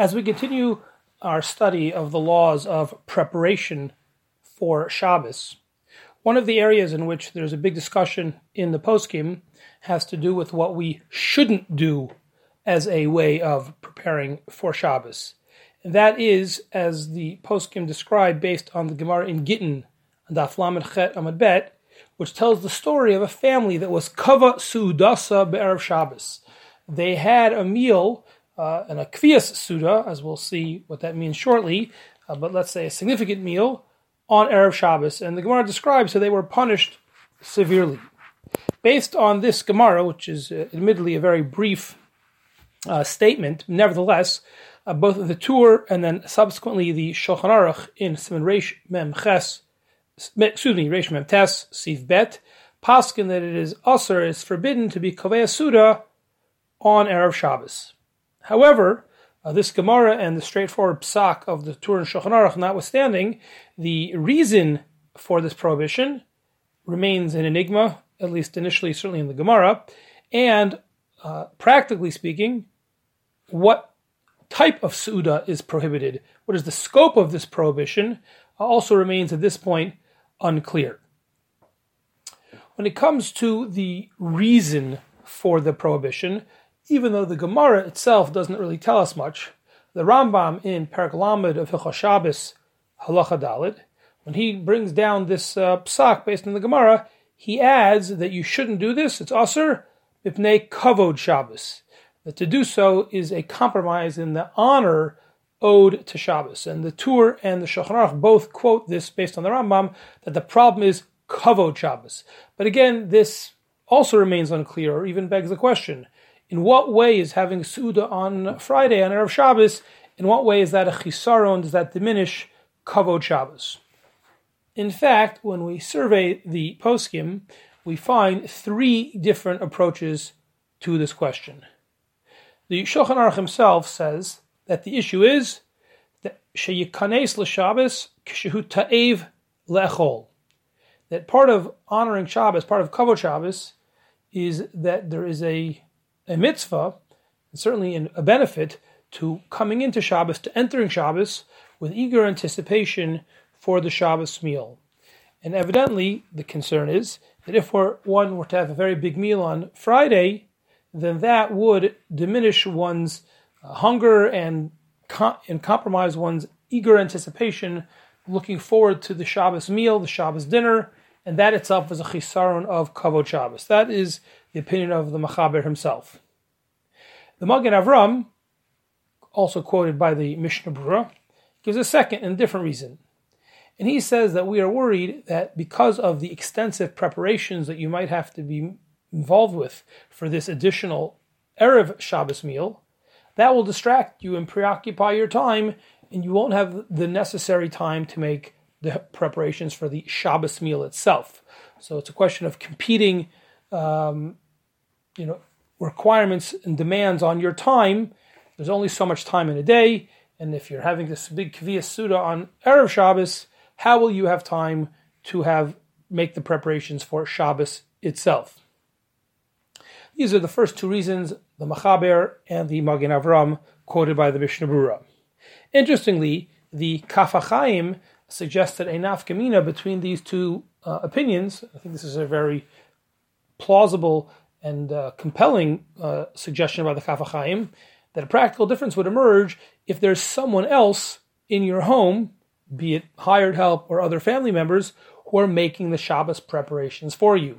As we continue our study of the laws of preparation for Shabbos, one of the areas in which there's a big discussion in the poskim has to do with what we shouldn't do as a way of preparing for Shabbos. And that is, as the poskim describe, based on the Gemara in Gittin, Daf Chet Amad Bet, which tells the story of a family that was kava suudasa be'erev Shabbos. They had a meal uh, and a suda, as we'll see what that means shortly, uh, but let's say a significant meal on Erev Shabbos. And the Gemara describes how they were punished severely. Based on this Gemara, which is uh, admittedly a very brief uh, statement, nevertheless, uh, both the Tur and then subsequently the Shulchan Aruch in Simon Reish Mem Ches, excuse me, Reish Mem Tes, Siv Bet, paskin that it is usher, is forbidden to be Kovei Suda on Erev Shabbos. However, uh, this Gemara and the straightforward psak of the Tur and Shulchan Aruch notwithstanding, the reason for this prohibition remains an enigma, at least initially, certainly in the Gemara, and uh, practically speaking, what type of Suda is prohibited, what is the scope of this prohibition, uh, also remains at this point unclear. When it comes to the reason for the prohibition, even though the Gemara itself doesn't really tell us much, the Rambam in Perak Lamed of Hilchos Shabbos Halacha Dalit, when he brings down this uh, psak based on the Gemara, he adds that you shouldn't do this. It's aser mipnei kavod Shabbos. That to do so is a compromise in the honor owed to Shabbos. And the Tur and the Shulchan both quote this based on the Rambam that the problem is kavod Shabbos. But again, this also remains unclear, or even begs the question: in what way is having Suda on Friday on Erev Shabbos, in what way is that a chisaron? Does that diminish Kavod Shabbos? In fact, when we survey the poskim, we find three different approaches to this question. The Shulchan Aruch himself says that the issue is that sheyikanes l'Shabbos kshehu ta'ev lechol. That part of honoring Shabbos, part of Kavod Shabbos, is that there is a a mitzvah, and certainly a benefit to coming into Shabbos, to entering Shabbos with eager anticipation for the Shabbos meal. And evidently, the concern is that if one were to have a very big meal on Friday, then that would diminish one's uh, hunger and, and compromise one's eager anticipation looking forward to the Shabbos meal, the Shabbos dinner, and that itself is a chisaron of kavod Shabbos. That is the opinion of the Machaber himself. The Magen Avram, also quoted by the Mishnah Berurah, gives a second and different reason. And he says that we are worried that because of the extensive preparations that you might have to be involved with for this additional Erev Shabbos meal, that will distract you and preoccupy your time, and you won't have the necessary time to make the preparations for the Shabbos meal itself. So it's a question of competing, um, you know, requirements and demands on your time. There's only so much time in a day, and if you're having this big kaviyas suda on erev Shabbos, how will you have time to have make the preparations for Shabbos itself? These are the first two reasons, the Machaber and the Magen Avram, quoted by the Mishnah Berurah. Interestingly, the Kaf HaChaim suggested a nafkamina between these two uh, opinions. I think this is a very plausible and uh, compelling uh, suggestion by the HaChaim that a practical difference would emerge if there's someone else in your home, be it hired help or other family members, who are making the Shabbos preparations for you.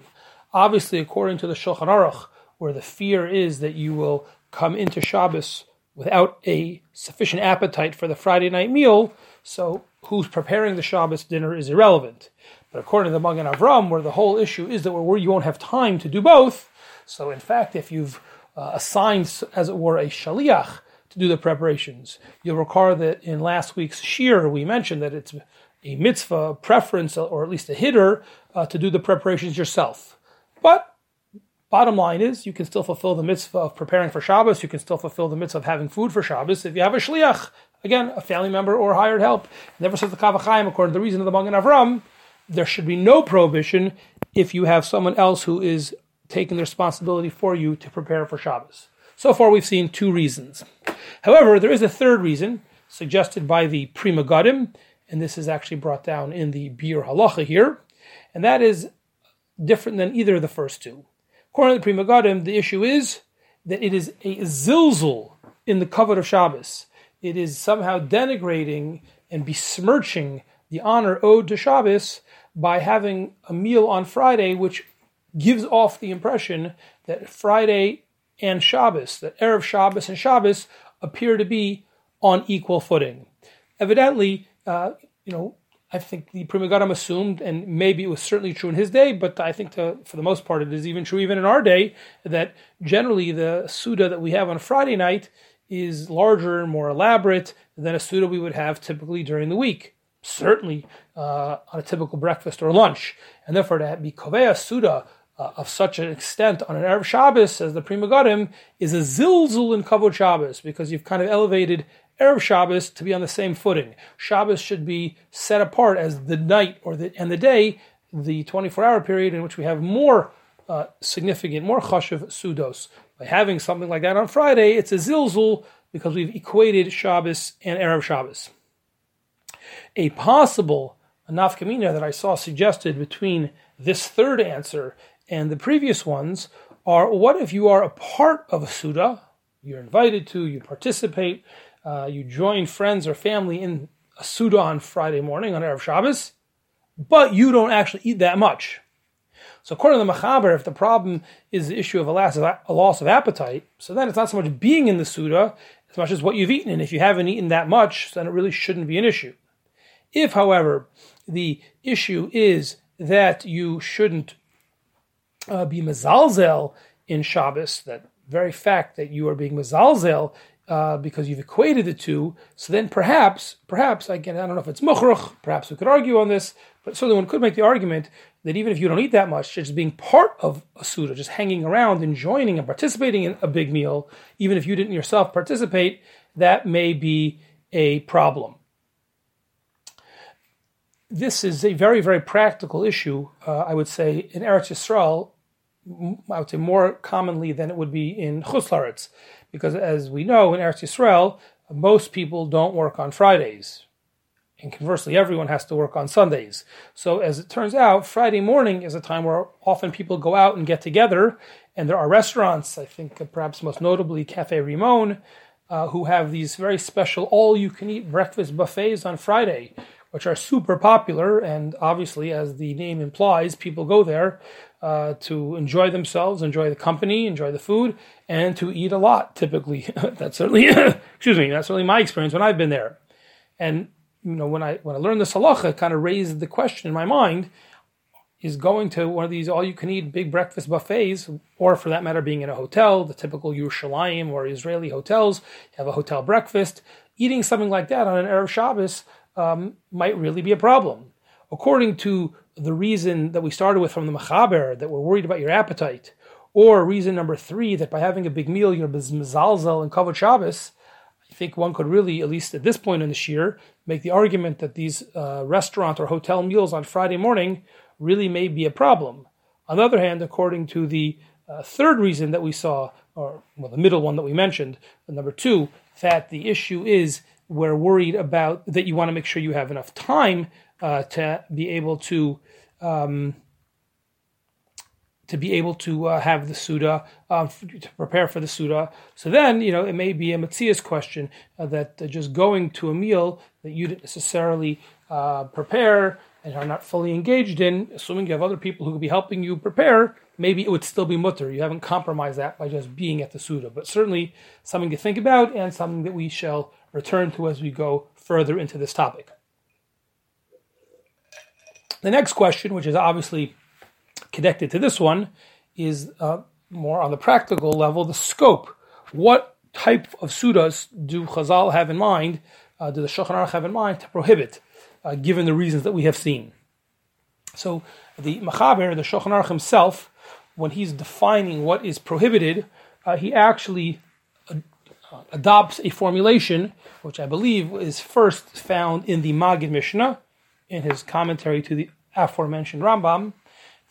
Obviously, according to the Shulchan Aruch, where the fear is that you will come into Shabbos without a sufficient appetite for the Friday night meal, so who's preparing the Shabbos dinner is irrelevant. But according to the Magen Avram, where the whole issue is that where you won't have time to do both, so in fact, if you've uh, assigned, as it were, a shaliach to do the preparations, you'll recall that in last week's shiur we mentioned that it's a mitzvah preference, or at least a hitter, uh, to do the preparations yourself. But Bottom line is, you can still fulfill the mitzvah of preparing for Shabbos. You can still fulfill the mitzvah of having food for Shabbos if you have a shliach, again, a family member or hired help. Never says the Kaf HaChaim, according to the reason of the Magen Avram, there should be no prohibition if you have someone else who is taking the responsibility for you to prepare for Shabbos. So far, we've seen two reasons. However, there is a third reason suggested by the Pri Megadim, and this is actually brought down in the Biur Halacha here, and that is different than either of the first two. According to the Pri Megadim, the issue is that it is a zilzul in the kavod of Shabbos. It is somehow denigrating and besmirching the honor owed to Shabbos by having a meal on Friday, which gives off the impression that Friday and Shabbos, that Erev Shabbos and Shabbos appear to be on equal footing. Evidently, uh, you know, I think the Pri Megadim assumed, and maybe it was certainly true in his day, but I think to, for the most part it is even true even in our day, that generally the Suda that we have on Friday night is larger and more elaborate than a Suda we would have typically during the week. Certainly uh, on a typical breakfast or lunch. And therefore to be Kovea Suda uh, of such an extent on an Erev Shabbos as the Pri Megadim is a zilzul in Kavod Shabbos because you've kind of elevated Erev Shabbos to be on the same footing. Shabbos should be set apart as the night or the and the day, the 24-hour period in which we have more uh, significant, more chashuv sudos. By having something like that on Friday, it's a zilzul because we've equated Shabbos and Erev Shabbos. A possible nafkamina that I saw suggested between this third answer and the previous ones are what if you are a part of a Suda, you're invited to, you participate, uh, you join friends or family in a Suda on Friday morning on Erev Shabbos, but you don't actually eat that much. So according to the Machaber, if the problem is the issue of a loss of, a loss of appetite, so then it's not so much being in the Suda as much as what you've eaten. And if you haven't eaten that much, then it really shouldn't be an issue. If, however, the issue is that you shouldn't uh, be mezalzel in Shabbos, that very fact that you are being mezalzel uh, because you've equated the two, so then perhaps, perhaps, again, I don't know if it's muchruch, perhaps we could argue on this, but certainly one could make the argument that even if you don't eat that much, just being part of a Suda, just hanging around and joining and participating in a big meal, even if you didn't yourself participate, that may be a problem. This is a very, very practical issue, uh, I would say, in Eretz Yisrael, I would say more commonly than it would be in Chutz because as we know in Eretz Yisrael, most people don't work on Fridays. And conversely, everyone has to work on Sundays. So as it turns out, Friday morning is a time where often people go out and get together. And there are restaurants, I think perhaps most notably Cafe Rimon, uh, who have these very special all-you-can-eat breakfast buffets on Friday, which are super popular. And obviously, as the name implies, people go there uh, to enjoy themselves, enjoy the company, enjoy the food, and to eat a lot. Typically, that's certainly excuse me. That's certainly my experience when I've been there. And you know, when I when I learned this halacha, it kind of raised the question in my mind: Is going to one of these all-you-can-eat big breakfast buffets, or for that matter, being in a hotel, the typical Yerushalayim or Israeli hotels, you have a hotel breakfast, eating something like that on an Erev Shabbos um, might really be a problem. According to the reason that we started with from the Machaber, that we're worried about your appetite, or reason number three, that by having a big meal, you're mizalzel and kavod Shabbos, think one could really, at least at this point in the year, make the argument that these uh, restaurant or hotel meals on Friday morning really may be a problem. On the other hand, according to the uh, third reason that we saw, or well, the middle one that we mentioned, number two, that the issue is we're worried about that you want to make sure you have enough time uh, to be able to um, to be able to uh, have the Suda, uh, to prepare for the Suda. So then, you know, it may be a Matthias question uh, that uh, just going to a meal that you didn't necessarily uh, prepare and are not fully engaged in, assuming you have other people who could be helping you prepare, maybe it would still be mutter. You haven't compromised that by just being at the Suda. But certainly something to think about and something that we shall return to as we go further into this topic. The next question, which is obviously connected to this one, is uh, more on the practical level the scope. What type of sudas do Chazal have in mind, uh, do the Shulchan Aruch have in mind to prohibit, uh, given the reasons that we have seen? So the Machaber, the Shulchan Aruch himself, when he's defining what is prohibited, uh, he actually uh, adopts a formulation which I believe is first found in the Maggid Mishnah, in his commentary to the aforementioned Rambam,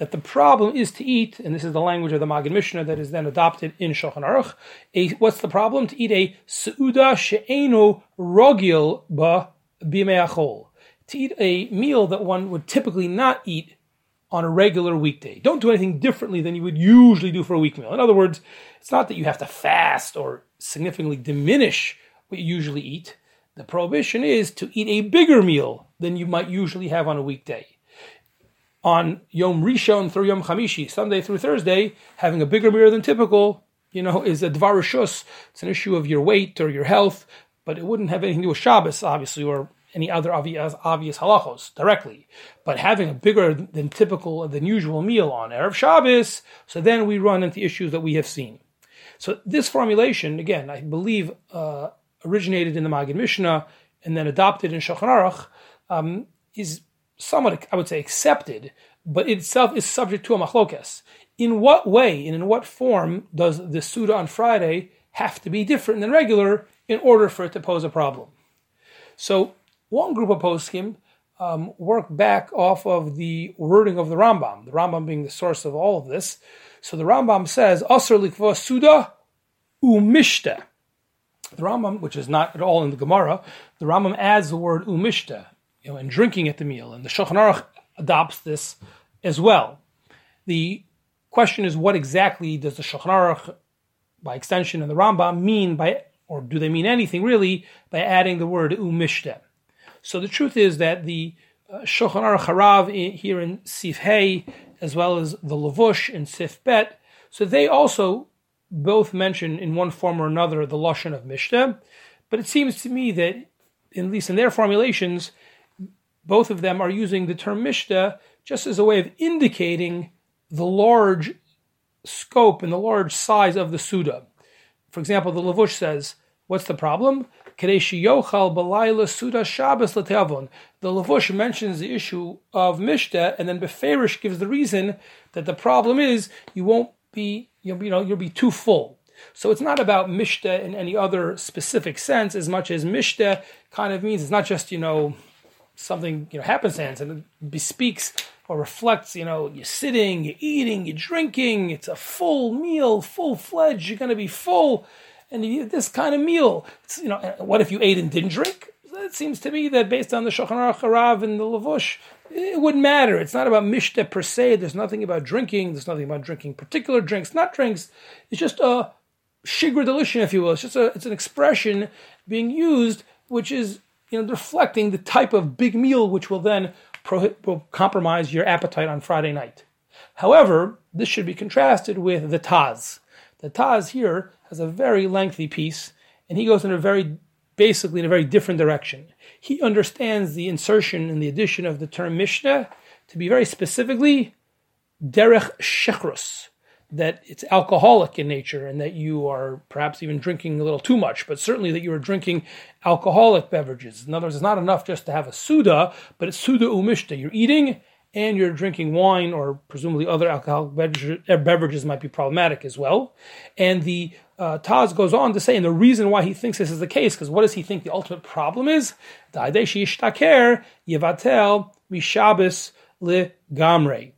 that the problem is to eat, and this is the language of the Maggid Mishnah that is then adopted in Shulchan Aruch. A, what's the problem? To eat a seuda she'enu rogil ba bimeachol. To eat a meal that one would typically not eat on a regular weekday. Don't do anything differently than you would usually do for a week meal. In other words, it's not that you have to fast or significantly diminish what you usually eat. The prohibition is to eat a bigger meal than you might usually have on a weekday. On Yom Rishon through Yom Chamishi, Sunday through Thursday, having a bigger meal than typical, you know, is a dvar rishus. It's an issue of your weight or your health, but it wouldn't have anything to do with Shabbos, obviously, or any other obvious, obvious halachos directly. But having a bigger than typical than usual meal on Erev Shabbos, so then we run into issues that we have seen. So this formulation, again, I believe, uh, originated in the Maggid Mishnah and then adopted in Shulchan um, is somewhat, I would say, accepted, but itself is subject to a machlokes. In what way and in what form does the Suda on Friday have to be different than regular in order for it to pose a problem? So one group of poskim um, work back off of the wording of the Rambam, the Rambam being the source of all of this. So the Rambam says, Asr likva suda umishta. The Rambam, which is not at all in the Gemara, the Rambam adds the word umishta, you know, and drinking at the meal, and the Shulchan Aruch adopts this as well. The question is, what exactly does the Shulchan Aruch, by extension, and the Rambam mean by, or do they mean anything really, by adding the word umishta? So the truth is that the uh, Shulchan Aruch Harav here in Sif Hay, as well as the Lavush in Sif Bet, so they also both mention in one form or another the Lashon of Mishnah, but it seems to me that, at least in their formulations, both of them are using the term Mishnah just as a way of indicating the large scope and the large size of the Suda. For example, the Lavush says, What's the problem? The Lavush mentions the issue of Mishta, and then Beferish gives the reason that the problem is you won't be, you'll, you know, you'll be too full. So it's not about Mishta in any other specific sense as much as Mishta kind of means it's not just, you know, something, you know, happenstance and it bespeaks or reflects, you know, you're sitting, you're eating, you're drinking, it's a full meal, full fledged, you're going to be full and you eat this kind of meal. It's, you know, uh, what if you ate and didn't drink? It seems to me that based on the Shulchan Aruch Harav and the Lavush, it wouldn't matter. It's not about mishte per se. There's nothing about drinking. There's nothing about drinking particular drinks, not drinks. It's just a shigra d'lishna, if you will. It's just a, it's an expression being used, which is you know reflecting the type of big meal which will then will compromise your appetite on Friday night. However, this should be contrasted with the Taz. The Taz here has a very lengthy piece, and he goes in a very basically in a very different direction. He understands the insertion and the addition of the term Mishnah to be very specifically derech shechrus, that it's alcoholic in nature and that you are perhaps even drinking a little too much, but certainly that you are drinking alcoholic beverages. In other words, it's not enough just to have a suda, but it's suda umishta. You're eating and you're drinking wine or presumably other alcoholic beverages might be problematic as well. And the uh, Taz goes on to say, and the reason why he thinks this is the case, because what does he think the ultimate problem is? Yevatel mishabis le gamre,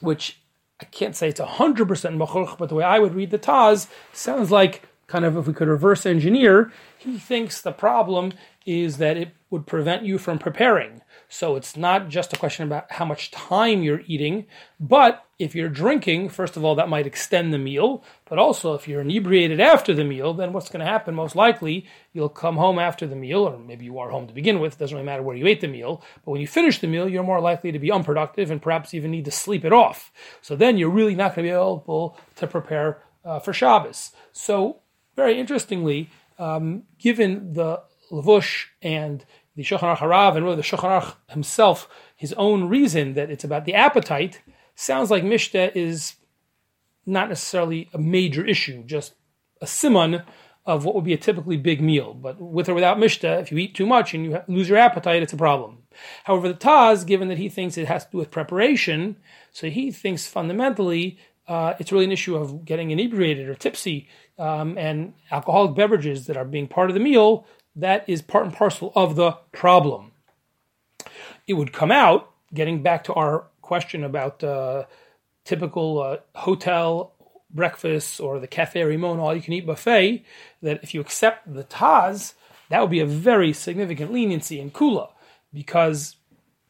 which I can't say it's 100% machuch, but the way I would read the Taz sounds like kind of if we could reverse engineer, he thinks the problem is that it would prevent you from preparing. So it's not just a question about how much time you're eating, but if you're drinking, first of all, that might extend the meal, but also if you're inebriated after the meal, then what's going to happen? Most likely, you'll come home after the meal, or maybe you are home to begin with, it doesn't really matter where you ate the meal, but when you finish the meal, you're more likely to be unproductive and perhaps even need to sleep it off. So then you're really not going to be able to prepare uh, for Shabbos. So, very interestingly, um, given the Lavush and the Shulchan Aruch Harav and really the Shulchan Aruch himself, his own reason that it's about the appetite, sounds like Mishta is not necessarily a major issue, just a simon of what would be a typically big meal. But with or without Mishta, if you eat too much and you lose your appetite, it's a problem. However, the Taz, given that he thinks it has to do with preparation, so he thinks fundamentally uh, it's really an issue of getting inebriated or tipsy um, and alcoholic beverages that are being part of the meal that is part and parcel of the problem. It would come out, getting back to our question about uh, typical uh, hotel breakfast or the cafe Rimon all you can eat buffet, that if you accept the Taz, that would be a very significant leniency in Kula because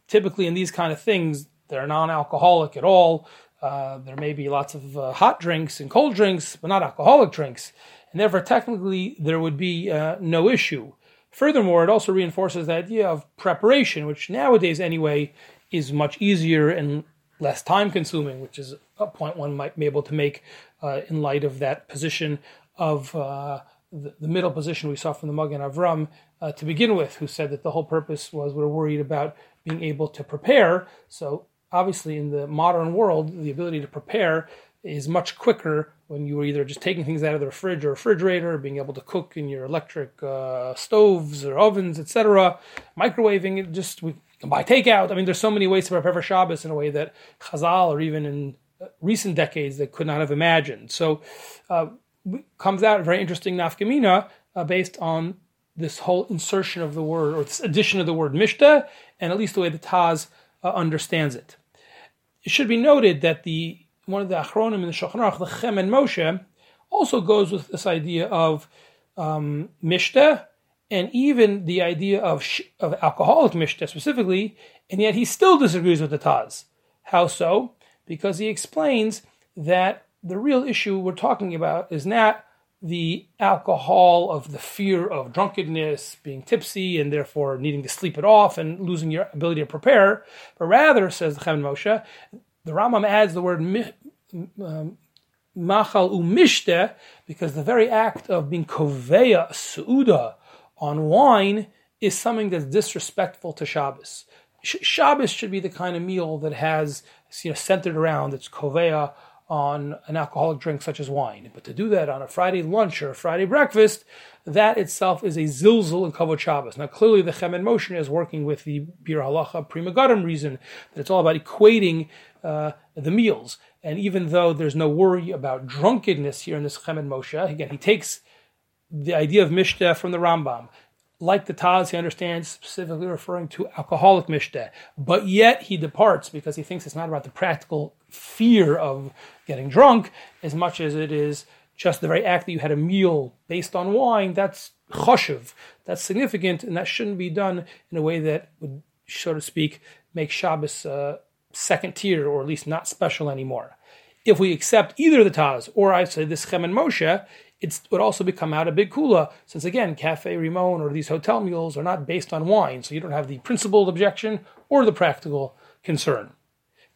typically in these kind of things, they're non alcoholic at all. Uh, there may be lots of uh, hot drinks and cold drinks, but not alcoholic drinks. And therefore, technically, there would be uh, no issue. Furthermore, it also reinforces the idea of preparation, which nowadays, anyway, is much easier and less time consuming, which is a point one might be able to make uh, in light of that position of uh, the, the, middle position we saw from the Magen Avram uh, to begin with, who said that the whole purpose was we're worried about being able to prepare. So, obviously, in the modern world, the ability to prepare is much quicker when you are either just taking things out of the fridge or refrigerator, being able to cook in your electric uh, stoves or ovens, etc., microwaving it. Just we can buy takeout. I mean, there's so many ways to prepare for Shabbos in a way that Chazal or even in uh, recent decades they could not have imagined. So, uh, comes out a very interesting nafkamina uh, based on this whole insertion of the word or this addition of the word mishta, and at least the way the Taz uh, understands it. It should be noted that the one of the Achronim in the Shulchan Aruch, the Chemed Moshe, also goes with this idea of um, mishta and even the idea of sh- of alcoholic mishta specifically, and yet he still disagrees with the Taz. How so? Because he explains that the real issue we're talking about is not the alcohol of the fear of drunkenness, being tipsy, and therefore needing to sleep it off and losing your ability to prepare, but rather, says the Chemed Moshe, the Rambam adds the word um, machal umishte because the very act of being koveya suuda on wine is something that's disrespectful to Shabbos. Shabbos should be the kind of meal that has you know centered around its koveya on an alcoholic drink such as wine. But to do that on a Friday lunch or a Friday breakfast, that itself is a zilzul in kavod Shabbos. Now, clearly, the Chemed Moshe is working with the Biur Halacha Pri Megadim reason that it's all about equating uh, the meals. And even though there's no worry about drunkenness here in this Chemed Moshe, again, he takes the idea of Mishteh from the Rambam. Like the Taz, he understands specifically referring to alcoholic Mishteh. But yet he departs because he thinks it's not about the practical fear of getting drunk as much as it is just the very act that you had a meal based on wine. That's choshev. That's significant, and that shouldn't be done in a way that would, so to speak, make Shabbos uh, second tier or at least not special anymore. If we accept either the Taz or I say this Chemed Moshe, it would also become out a big kula, since again, Cafe Rimon or these hotel meals are not based on wine, so you don't have the principled objection or the practical concern.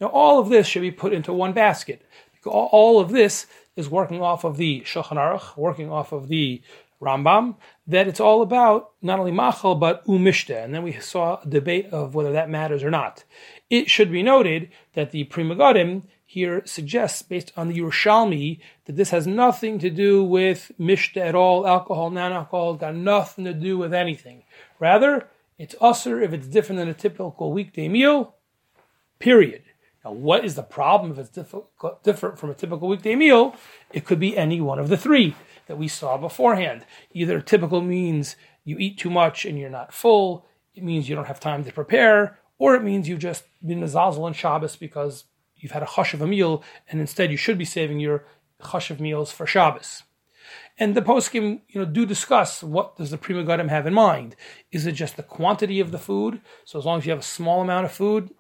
Now, all of this should be put into one basket. All of this is working off of the Shulchan Aruch, working off of the Rambam, that it's all about not only machal but umishta. And then we saw a debate of whether that matters or not. It should be noted that the Pri Megadim here suggests, based on the Yerushalmi, that this has nothing to do with mishta at all, alcohol, non-alcohol, got nothing to do with anything. Rather, it's usher if it's different than a typical weekday meal, period. Now, what is the problem if it's different from a typical weekday meal? It could be any one of the three that we saw beforehand. Either typical means you eat too much and you're not full, it means you don't have time to prepare, or it means you've just been nazazel on Shabbos because you've had a hush of a meal, and instead you should be saving your hush of meals for Shabbos. And the poskim, you know, do discuss what does the Pri Megadim have in mind. Is it just the quantity of the food? So as long as you have a small amount of food,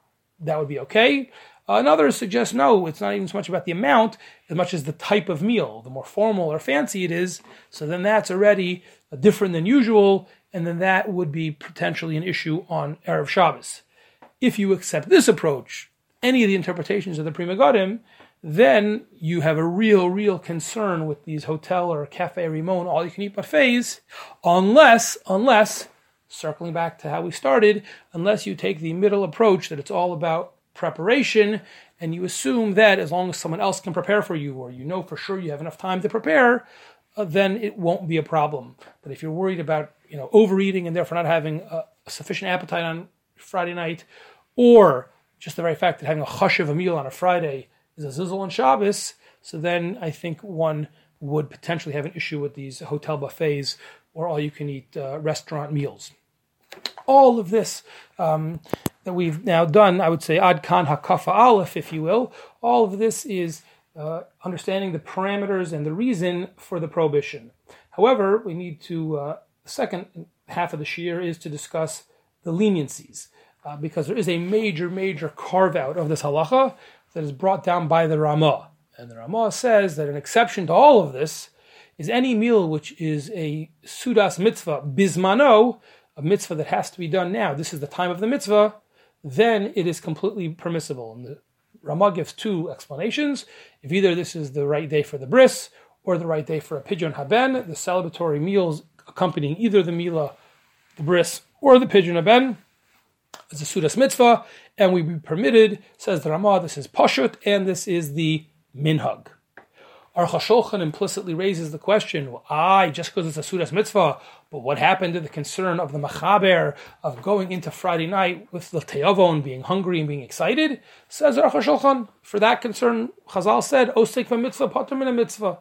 that would be okay. Uh, suggests no, it's not even so much about the amount as much as the type of meal. The more formal or fancy it is, so then that's already different than usual, and then that would be potentially an issue on Erev Shabbos. If you accept this approach, any of the interpretations of the Pri Megadim, then you have a real, real concern with these hotel or cafe Rimon all you can eat buffets, unless, unless, circling back to how we started, unless you take the middle approach that it's all about preparation and you assume that as long as someone else can prepare for you or you know for sure you have enough time to prepare, uh, then it won't be a problem. But if you're worried about, you know, overeating and therefore not having a, a sufficient appetite on Friday night or just the very fact that having a hush of a meal on a Friday is a zilzul on Shabbos, so then I think one would potentially have an issue with these hotel buffets or all you can eat uh, restaurant meals. All of this um, that we've now done, I would say ad kan hakafa aleph, if you will, all of this is uh, understanding the parameters and the reason for the prohibition. However, we need to, uh, the second half of the shiur is to discuss the leniencies, uh, because there is a major, major carve out of this halacha that is brought down by the Ramah. And the Ramah says that an exception to all of this is any meal which is a sudas mitzvah bismano, a mitzvah that has to be done now. This is the time of the mitzvah. Then it is completely permissible. And the Ramah gives two explanations. If either this is the right day for the bris or the right day for a pidyon haben, the celebratory meals accompanying either the mila, the bris, or the pidyon haben, is a sudas mitzvah, and we be permitted, says the Ramah, this is pashut, and this is the minhag. Our Shulchan implicitly raises the question, well, aye, just because it's a Sudas mitzvah, but what happened to the concern of the Machaber of going into Friday night with the Te'avon, being hungry and being excited? Says Aruch Shulchan, for that concern, Chazal said, Osek mitzvah, pater min mitzvah.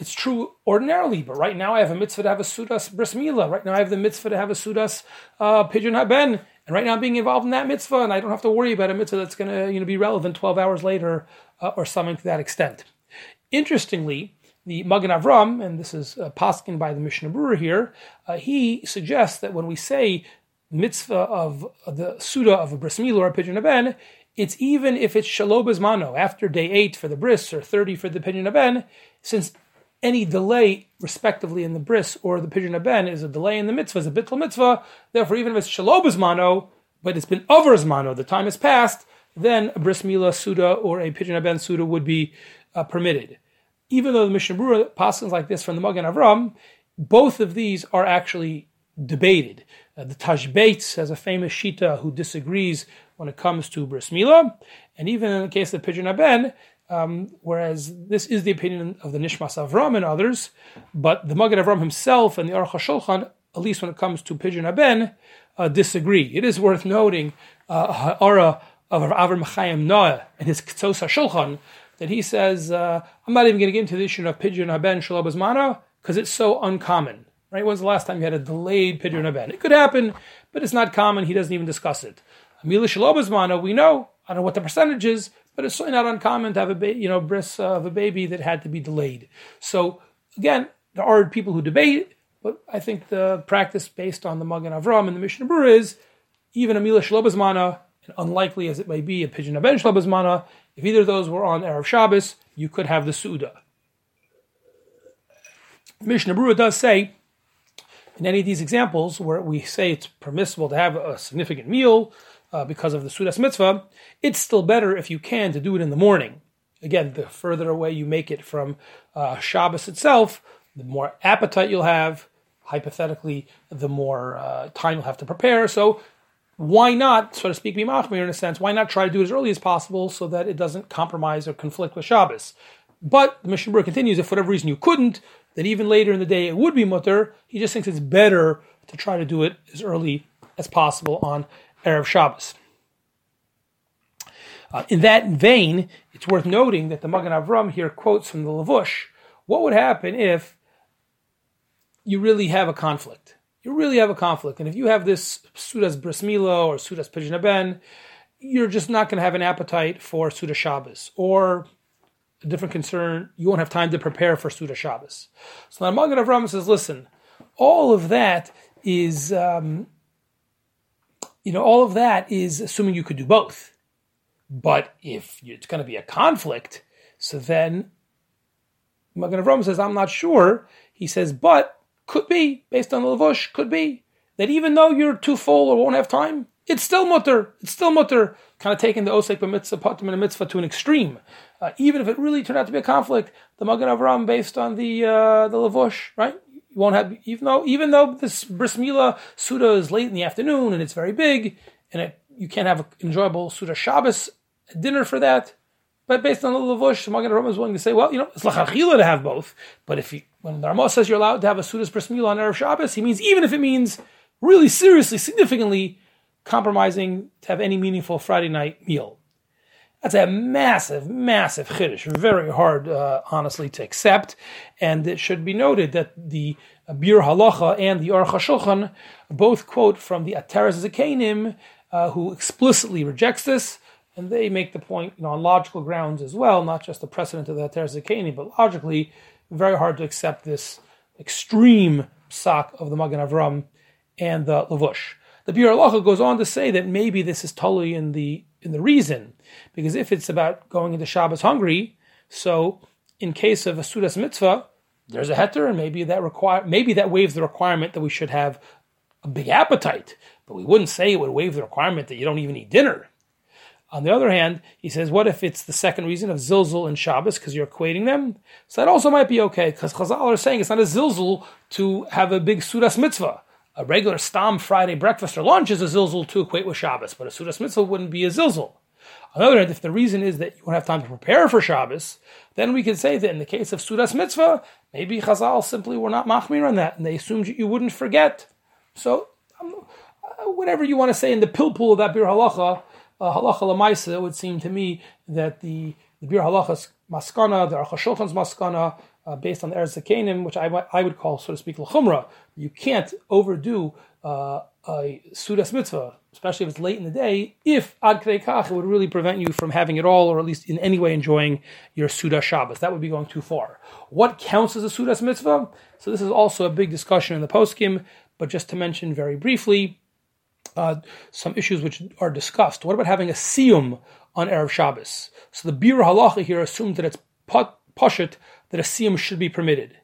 It's true ordinarily, but right now I have a mitzvah to have a Sudas bris milah. Right now I have the mitzvah to have a Sudas uh, pidyon haben. And right now I'm being involved in that mitzvah, and I don't have to worry about a mitzvah that's going to you know, be relevant 12 hours later uh, or something to that extent. Interestingly, the Magen Avram, and this is uh, Paskin by the Mishnah Berurah here, uh, he suggests that when we say mitzvah of uh, the Suda of a bris milah or a pidyon haben, it's even if it's shalom mano after day eight for the bris or 30 for the pidyon haben, since any delay, respectively, in the bris or the pidyon haben is a delay in the mitzvah, is a bittul mitzvah. Therefore, even if it's shalom mano, but it's been over mano, the time has passed, then a bris milah suda or a pidyon haben suda would be uh, permitted even though the Mishnah Berurah passes like this from the Magen Avram, both of these are actually debated. Uh, the Tashbaitz has a famous Shita who disagrees when it comes to Bris Milah, and even in the case of Pidyon Haben, um, whereas this is the opinion of the Nishmas Avram and others, but the Magen Avram himself and the Aruch HaShulchan, at least when it comes to Pidyon Haben, uh, disagree. It is worth noting uh, Ha'ara of Avram Chaim Noah and his Ketzos HaShulchan, that he says, uh, I'm not even going to get into the issue of pidyon haben shalom mana because it's so uncommon. Right? When's the last time you had a delayed pidyon haben? It could happen, but it's not common. He doesn't even discuss it. Amila shalom mana, we know. I don't know what the percentage is, but it's certainly not uncommon to have a ba- you know bris of a baby that had to be delayed. So again, there are people who debate, but I think the practice based on the Magen Avram and the Mishnah Berurah is even a Mila Shalobazmana, unlikely as it may be a pidyon haben Shalobazmana, if either of those were on Erev Shabbos, you could have the Suda. Mishnah Berurah does say, in any of these examples where we say it's permissible to have a significant meal uh, because of the Sudas mitzvah, it's still better if you can to do it in the morning. Again, the further away you make it from uh, Shabbos itself, the more appetite you'll have. Hypothetically, the more uh, time you'll have to prepare. So why not, so to speak, be machmir in a sense? Why not try to do it as early as possible so that it doesn't compromise or conflict with Shabbos? But the Mishnah continues, if for whatever reason you couldn't, then even later in the day it would be mutter. He just thinks it's better to try to do it as early as possible on Erev Shabbos. Uh, in that vein, it's worth noting that the Magen Avram here quotes from the Lavush. What would happen if you really have a conflict? You really have a conflict. And if you have this Sudas Bris Milo or Sudas Ben, you're just not going to have an appetite for Suda Shabbos. Or a different concern, you won't have time to prepare for Suda Shabbos. So the Magen Avram says, listen, all of that is, um, you know, all of that is assuming you could do both. But if it's going to be a conflict, so then Magen Avram says, I'm not sure. He says, but could be, based on the Lavush, could be that even though you're too full or won't have time, it's still mutter. It's still mutter. Kind of taking the osek b'mitzvah, patim and mitzvah to an extreme. Uh, even if it really turned out to be a conflict, the Magen Avram based on the uh, the Lavush, right? You won't have even though even though this bris milah suda is late in the afternoon and it's very big, and it, you can't have an enjoyable suda Shabbos dinner for that. But based on the Lavush, the Magen Avram is willing to say, well, you know, it's lachachila to have both. But if you, when the Ramah says you're allowed to have a Sudas bris on Erev Shabbos, he means even if it means really seriously, significantly compromising to have any meaningful Friday night meal. That's a massive, massive chiddush. Very hard, uh, honestly, to accept. And it should be noted that the Biur Halacha and the Aruch HaShulchan both quote from the Ateres Zakenim, uh, who explicitly rejects this, and they make the point, you know, on logical grounds as well, not just the precedent of the Ateres Zakenim, but logically, very hard to accept this extreme psak of the Magen Avram and the Lavush. The Biur Halacha goes on to say that maybe this is totally in the in the reason, because if it's about going into Shabbos hungry, so in case of a Sudas mitzvah, there's a heter, and maybe that require maybe that waives the requirement that we should have a big appetite, but we wouldn't say it would waive the requirement that you don't even eat dinner. On the other hand, he says, what if it's the second reason of zilzul and Shabbos because you're equating them? So that also might be okay because Chazal are saying it's not a zilzul to have a big sudas mitzvah. A regular stam Friday breakfast or lunch is a zilzul to equate with Shabbos, but a sudas mitzvah wouldn't be a zilzul. On the other hand, if the reason is that you won't have time to prepare for Shabbos, then we can say that in the case of Sudas Mitzvah, maybe Chazal simply were not machmir on that, and they assumed you wouldn't forget. So, um, uh, whatever you want to say in the pilpul of that Biur Halacha, uh, Halacha Lamaisa, it would seem to me that the, the Biur Halacha's maskana, the Aruch maskana, uh, based on the Eretz which I, I would call, so to speak, l'chumra. You can't overdo uh, a Sudas Mitzvah especially if it's late in the day, if ad kach, it would really prevent you from having it all, or at least in any way enjoying your Suda Shabbos. That would be going too far. What counts as a Sudas mitzvah? So this is also a big discussion in the poskim, but just to mention very briefly, uh, some issues which are discussed. What about having a siyum on Erev Shabbos? So the Biur Halacha here assumes that it's poshut that a siyum should be permitted.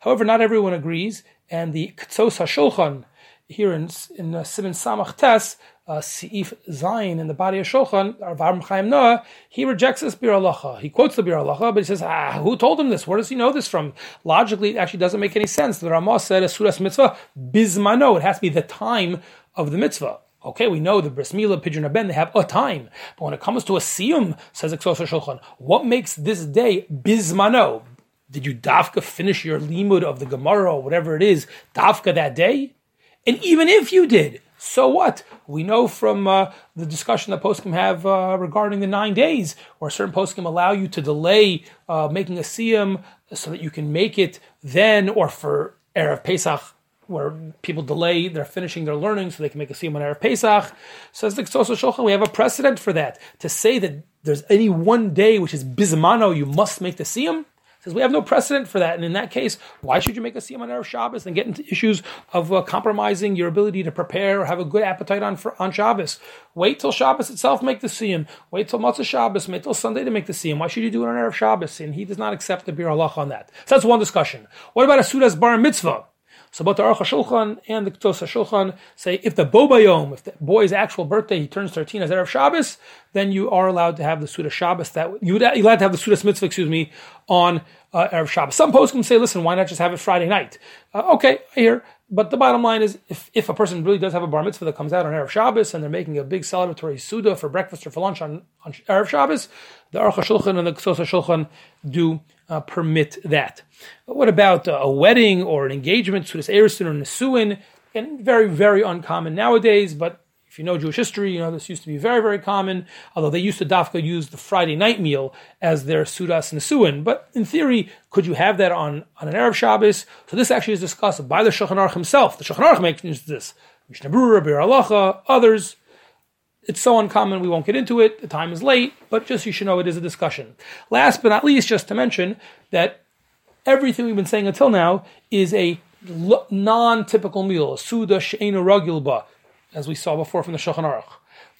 However, not everyone agrees, and the Ktzos HaShulchan here in, in uh, Simon Samach Tes uh, Seif Zayin in the body of Shulchan, Rav Chaim Noah, he rejects this Biur Halacha. He quotes the Biur Halacha, but he says, ah, who told him this? Where does he know this from? Logically, it actually doesn't make any sense. The Ramah said, a Sudas mitzvah, bismano. It has to be the time of the mitzvah. Okay, we know the bris milah, pidyon ben, they have a time. But when it comes to a siyum, says Ketzos HaShulchan, what makes this day bismano? Did you dafka finish your limud of the Gemara or whatever it is, dafka that day? And even if you did, so what? We know from uh, the discussion that poskim have uh, regarding the nine days, where certain poskim allow you to delay uh, making a siyam so that you can make it then, or for erev Pesach, where people delay, they're finishing their learning so they can make a siyam on erev Pesach. Says the Ketzos HaShulchan, we have a precedent for that. To say that there's any one day which is bismano, you must make the siyam says we have no precedent for that, and in that case, why should you make a siyam on erev Shabbos and get into issues of uh, compromising your ability to prepare or have a good appetite on on Shabbos? Wait till Shabbos itself make the siyam. Wait till Motzei Shabbos. Wait till Sunday to make the siyam. Why should you do it on erev Shabbos? And he does not accept the bir halach on that. So that's one discussion. What about a sudas bar mitzvah? So both the Aruch HaShulchan and the Ktzos HaShulchan say if the Bobayom, if the boy's actual birthday, he turns 13 as Erev Shabbos, then you are allowed to have the Suda Shabbos, that you would allowed to have the Suda Mitzvah, excuse me, on uh, Erev Shabbos. Some can say, listen, why not just have it Friday night? Uh, okay, I hear. But the bottom line is, if, if a person really does have a bar mitzvah that comes out on Erev Shabbos and they're making a big celebratory Suda for breakfast or for lunch on, on Erev Shabbos, the Aruch HaShulchan and the Ksos HaShulchan do uh, permit that. But what about uh, a wedding or an engagement, Sudas Erusin or Nesuin? And very, very uncommon nowadays, but if you know Jewish history, you know this used to be very, very common, although they used to dafka use the Friday night meal as their sudas nesuin. But in theory, could you have that on, on an Erev Shabbos? So this actually is discussed by the Shulchan Aruch himself. The Shulchan Aruch mentions this. Mishnah Berurah, Biur Halacha, others. It's so uncommon, we won't get into it. The time is late, but just you should know it is a discussion. Last but not least, just to mention that everything we've been saying until now is a non-typical meal, a suda she'ena as we saw before from the Shulchan Aruch.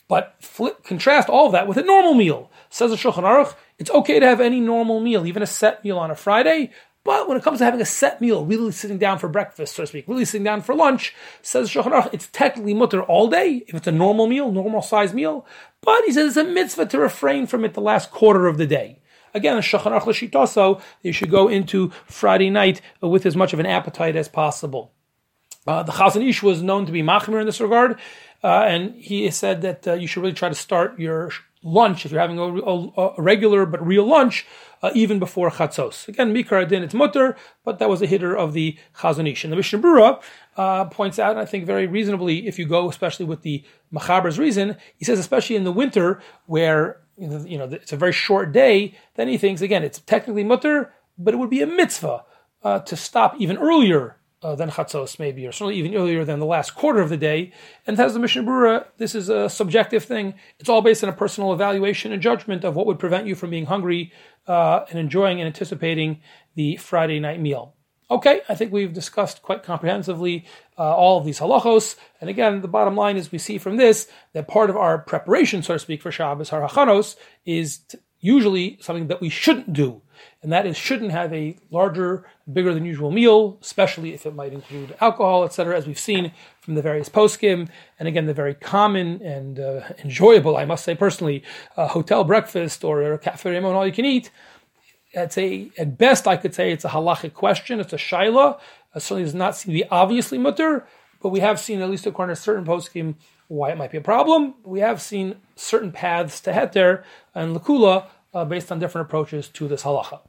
But flip, contrast all of that with a normal meal. Says the Shulchan Aruch, it's okay to have any normal meal, even a set meal on a Friday. But when it comes to having a set meal, really sitting down for breakfast, so to speak, really sitting down for lunch, says Shulchan Aruch, it's technically mutter all day if it's a normal meal, normal size meal. But he says it's a mitzvah to refrain from it the last quarter of the day. Again, Shulchan Aruch l'shitaso, you should go into Friday night with as much of an appetite as possible. Uh, the Chazon Ish was known to be machmir in this regard, uh, and he said that uh, you should really try to start your lunch if you're having a, a, a regular but real lunch uh, even before chatzos. Again, mikar din it's mutter, but that was a hitter of the Chazon Ish. And the Mishnah Berurah uh, points out, and I think very reasonably, if you go especially with the machaber's reason, he says especially in the winter where you know it's a very short day, then he thinks again it's technically mutter, but it would be a mitzvah uh, to stop even earlier uh, than chatzos, maybe, or certainly even earlier than the last quarter of the day. And as the Mishnah Berurah, this is a subjective thing. It's all based on a personal evaluation and judgment of what would prevent you from being hungry uh, and enjoying and anticipating the Friday night meal. Okay, I think we've discussed quite comprehensively uh, all of these halachos. And again, the bottom line is we see from this that part of our preparation, so to speak, for Shabbos, harachanos, is t- usually something that we shouldn't do. And that is shouldn't have a larger, bigger than usual meal, especially if it might include alcohol, etc., as we've seen from the various poskim. And again, the very common and uh, enjoyable, I must say personally, uh, hotel breakfast or a cafe and all you can eat it's a at best I could say it's a halachic question. It's a shaila. Uh, certainly does not seem to be obviously mutter, but we have seen at least according to certain poskim why it might be a problem. We have seen certain paths to heter and lakula uh, based on different approaches to this halacha.